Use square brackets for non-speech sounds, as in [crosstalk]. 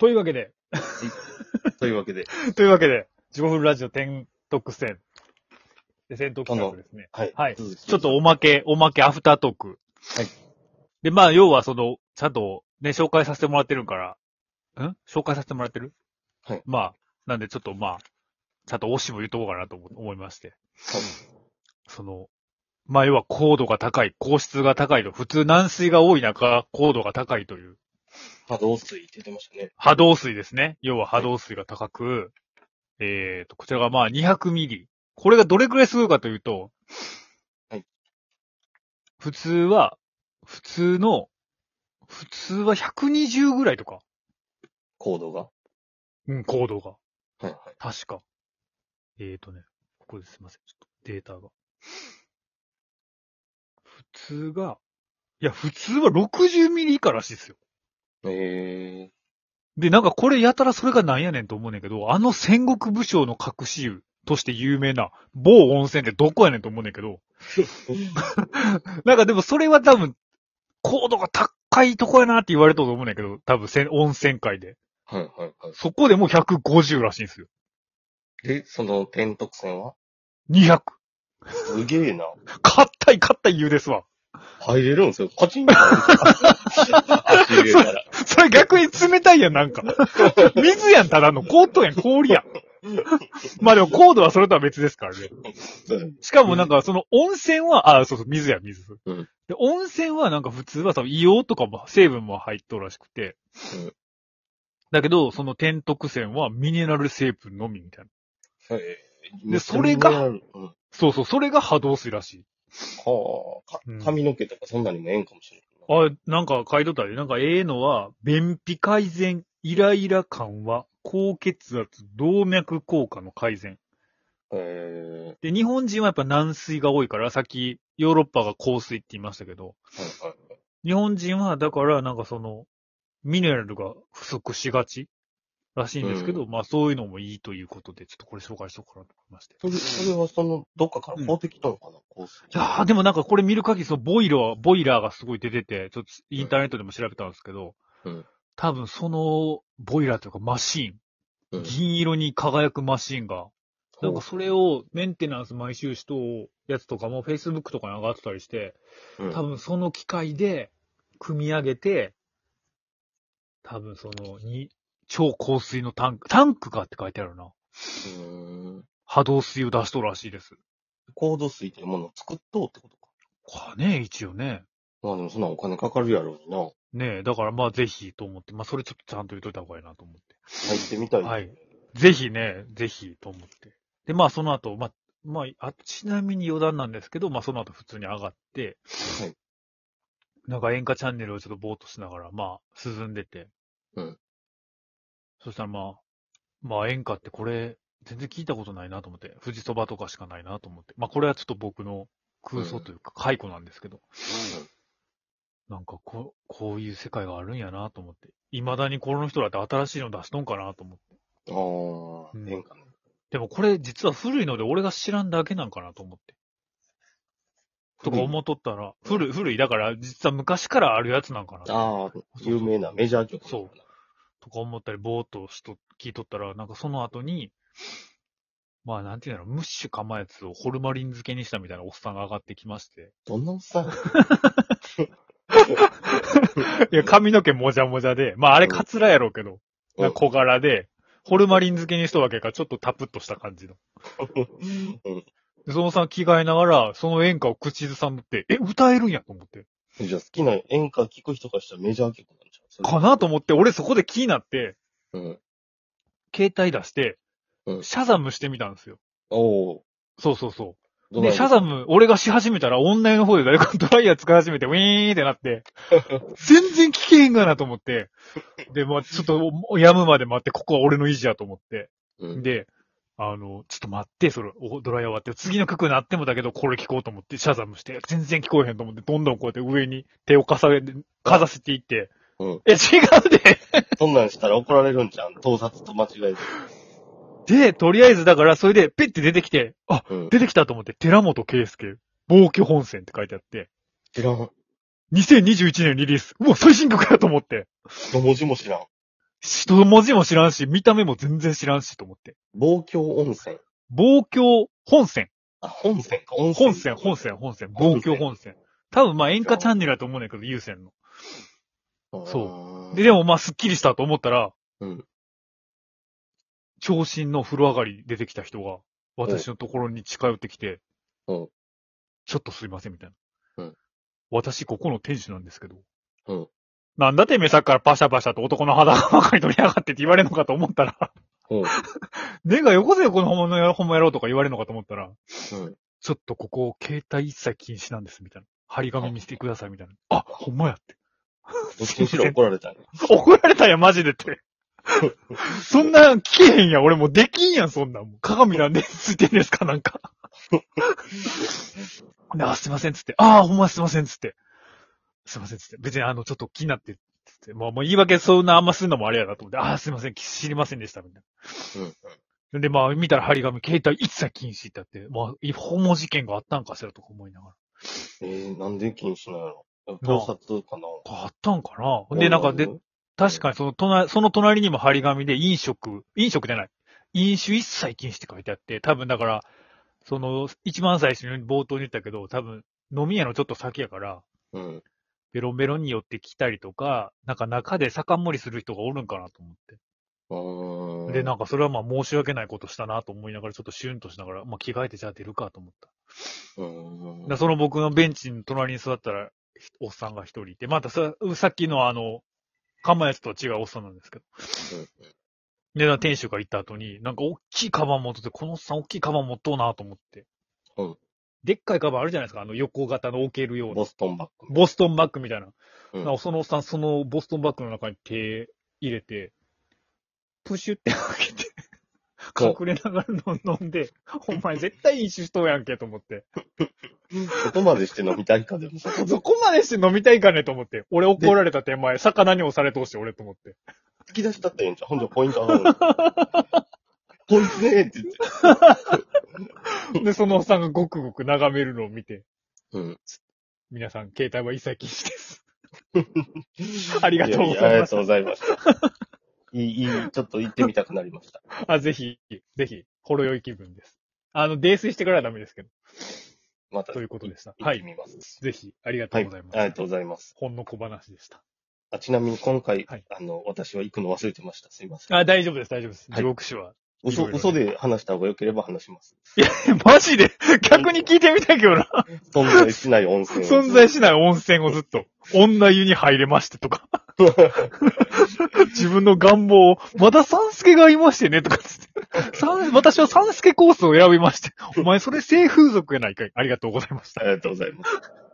というわけで、というわけで、[laughs] というわけで、15分ラジオ点特選。で、戦闘企画ですね。はい。はいちょっとおまけ、おまけアフタートーク。はい。で、まあ、要はその、ちゃんとね、紹介させてもらってるから、ん？紹介させてもらってる？はいまあ、なんでちょっとまあ、ちゃんと推しも言っとこうかなと思思いまして。はいその、まあ、要は高度が高い、高質が高いと、普通軟水が多い中、高度が高いという、波動水って言ってましたね。波動水ですね。要は波動水が高く、えーと、こちらがまあ200ミリ。これがどれくらいすごいかというと、はい。普通は、普通の、普通は120ぐらいとか。コードが？うん、高度が。はいはい。確か。えーとね、ここですいません。ちょっとデータが。普通が、いや、普通は60ミリ以下らしいですよ。えで、なんかこれやたらそれがなんやねんと思うねんけど、あの戦国武将の隠し湯として有名な某温泉ってどこやねんと思うねんけど、ー。[laughs] なんかでもそれは多分、高度が高いとこやなって言われたと思うねんけど、多分せん温泉界で。はいはいはい。そこでもう150らしいんですよ。で、その点特選は？200。すげえな。[laughs] 硬い硬い湯ですわ。入れるんですよ。カチンと入る。足入れたら。それ逆に冷たいやん、なんか。[laughs] 水やん、ただの。凍っとんやん、氷やん。まあでも高度はそれとは別ですからね。しかもなんか、その温泉は、あ、そうそう、水や、水。うんで、温泉はなんか普通は多分硫黄とかも成分も入っとるらしくて。うんだけど、その天徳泉はミネラル成分のみみたいな。えーでそれがうん。はそうそう、それが波動水らしい。あ、かうん髪の毛とかそんなにもええんかもしれない。あ、なんか書いとったで、なんかええのは、便秘改善、イライラ緩和、高血圧、動脈硬化の改善。えで、日本人はやっぱ軟水が多いから、さっきヨーロッパが硬水って言いましたけど、ー、はいはい。日本人はだからなんかその、ミネラルが不足しがちらしいんですけど、まあそういうのもいいということで、ちょっとこれ紹介しようかなと思いまして。それ、それはその、どっかから買うてきたのかな、コース。いやーでもなんかこれ見る限りそのボイラー、ボイラーがすごい出てて、ちょっとインターネットでも調べたんですけど、うん。多分そのボイラーというかマシーン、うん。銀色に輝くマシーンが、なんかそれをメンテナンス毎週しとうやつとかも Facebook とかに上がってたりして、うん。多分その機械で組み上げて、多分その、に、超香水のタンク、タンクかって書いてあるな。うーん。波動水を出しとるらしいです。コード水っていうものを作っとうってことか。かね、一応ね。まあでもそんなお金かかるやろうにな。ねえ、だからまあぜひと思って、まあそれちょっとちゃんと言っといた方がいいなと思って。入ってみたい。はい。ぜひね、ぜひと思って。で、まあその後、まあ、まあ、あちなみに余談なんですけど、まあその後普通に上がって、はいなんか演歌チャンネルをちょっとぼーっとしながら、まあ進んでて。うん。そしたらまあ、まあ演歌ってこれ、全然聞いたことないなと思って、富士そばとかしかないなと思って。まあこれはちょっと僕の空想というか、解雇なんですけど、なんかこう、こういう世界があるんやなと思って。未だにこの人らって新しいの出しとんかなと思って。ああ、うん変かな。でもこれ実は古いので俺が知らんだけなんかなと思って。とか思っとったら、古い、古い、だから実は昔からあるやつなんかなとああ、有名なメジャー曲。そう。とか思ったり、ぼーっとしと、聞いとったら、なんかその後に、まあなんていうの、ムッシュかまやつをホルマリン漬けにしたみたいなおっさんが上がってきまして。どんなおっさん？[laughs] いや、髪の毛もじゃもじゃで、まああれカツラやろうけど、なんか小柄で、ホルマリン漬けにしとるわけか、ちょっとタプッとした感じの。うんで、そのさん着替えながら、その演歌を口ずさんって、え、歌えるんやと思って。じゃあ好きな演歌聴く人からしたらメジャー曲。かなと思って、俺そこで気になって、うん。携帯出して、うんシャザムしてみたんですよ。おお。そうそうそう。で、シャザム、俺がし始めたら、オンラインの方で誰かドライヤー使い始めて、ウィーンってなって、[laughs] 全然聞けへんがなと思って、で、まあちょっと、やむまで待って、ここは俺の意地やと思って、うん。で、あの、ちょっと待って、それ、おドライヤー終わって、次の曲になってもだけど、これ聞こうと思って、シャザムして、全然聞こえへんと思って、どんどんこうやって上に手をかさかざせていって、うん。え、違うで [laughs] そんなんしたら怒られるんじゃん。盗撮と間違えで、とりあえずだから、それで、ペッて出てきて、あ、て。うん。出てきたと思って、寺本圭介、暴挙本線って書いてあって、知らん。2021年リリース。うわ、最新曲やと思って。の文字も知らん。一文字も知らんし、見た目も全然知らんしと思って。望郷温泉。望郷本線。あ、本線か。温本線、本線、本線。望郷本線。多分まあ演歌チャンネルだと思うんだけど、有線の。そうで、でもまあスッキリしたと思ったら、うん。長身の風呂上がり出てきた人が、私のところに近寄ってきて、うんちょっとすいません、みたいな。うん私、ここの店主なんですけど、うんなんだてめえさっきからパシャパシャと男の裸ばかり取りやがってって言われるのかと思ったら、うん。[laughs] 根がよこせよ、この本物や、本物やろうとか言われるのかと思ったら、うん。ちょっとここ、携帯一切禁止なんです、みたいな。張り紙見せてください、みたいな。あ、ほんまやって。どっちにしろ怒られたんや。[laughs] 怒られたんや、マジでって。[laughs] そんな、聞けへんやん。俺もうできんやん、そんなん。もう鏡なんでついてんですか、なんか。[laughs] であ、すいません、つって。ああ、ほんますいません、つって。すいません、つって。別にあの、ちょっと気になって、つって。もう、もう言い訳そんなあんますんのもあれやなと思って。ああ、すいません、知りませんでした、みたいな。で、まあ、見たら張り紙、携帯一切禁止ってあって、まあ、違法も事件があったんかしらとか思いながら。えー、なんで禁止なの？盗撮かなあったんかな？で、なんか、で、確かにその隣、その隣にも張り紙で飲食、飲食じゃない。飲酒一切禁止って書いてあって、多分だから、その、一番最初に冒頭に言ったけど、多分、飲み屋のちょっと先やから、うん。ベロンベロンに寄ってきたりとか、なんか中で酒盛りする人がおるんかなと思って。で、なんかそれはまあ申し訳ないことしたなと思いながら、ちょっとシュンとしながら、まあ着替えてじゃあ出るかと思った。うーん。でその僕のベンチの隣に座ったら、おっさんが一人いて、またささっきのあの、かまやつとは違うおっさんなんですけど。で、な店主が行った後に、なんか大きいカバン持ってて、このおっさん大きいカバン持っとうなと思って。うんでっかいカバンあるじゃないですか、あの横型の置けるような。ボストンバッグ。ボストンバッグみたいな。うんそのおっさん、そのボストンバッグの中に手入れて、プシュって開けて、隠れながら飲んで、お前絶対飲酒しとうやんけと思って。そこまでして飲みたいかでもそこそこまでして飲みたいかねと思って。俺怒られた手前、魚に押されとうして俺と思って。突き出したってええんちゃうほんじゃポイント上がる。こいつねーって言って。で、そのおっさんがごくごく眺めるのを見て、うん。皆さん、携帯は一切禁止です。[laughs] ありがとうごいやいやざいますありがとう。ございました。いい、いい、ちょっと行ってみたくなりました。あ、ぜひ、ぜひ、ほろ酔い気分です。あの、泥酔してからはダメですけど。また。ということでした行ってはいみます。ぜひ、ありがとはい。うございます。ありがとうございます。ほんの小話でした。あちなみに今回、はいあの、私は行くの忘れてました。すいません。あ、大丈夫です、大丈夫です。はい地獄種は。嘘、いろいろね嘘で話した方が良ければ話します。マジで？逆に聞いてみたいけどな。存在しない温泉を。存在しない温泉をずっと。女湯に入れましてとか。[laughs] 自分の願望を、まだサンスケがいましてねとかつって。私はサンスケコースを選びまして。お前それ性風俗やないかい。ありがとうございました。ありがとうございます。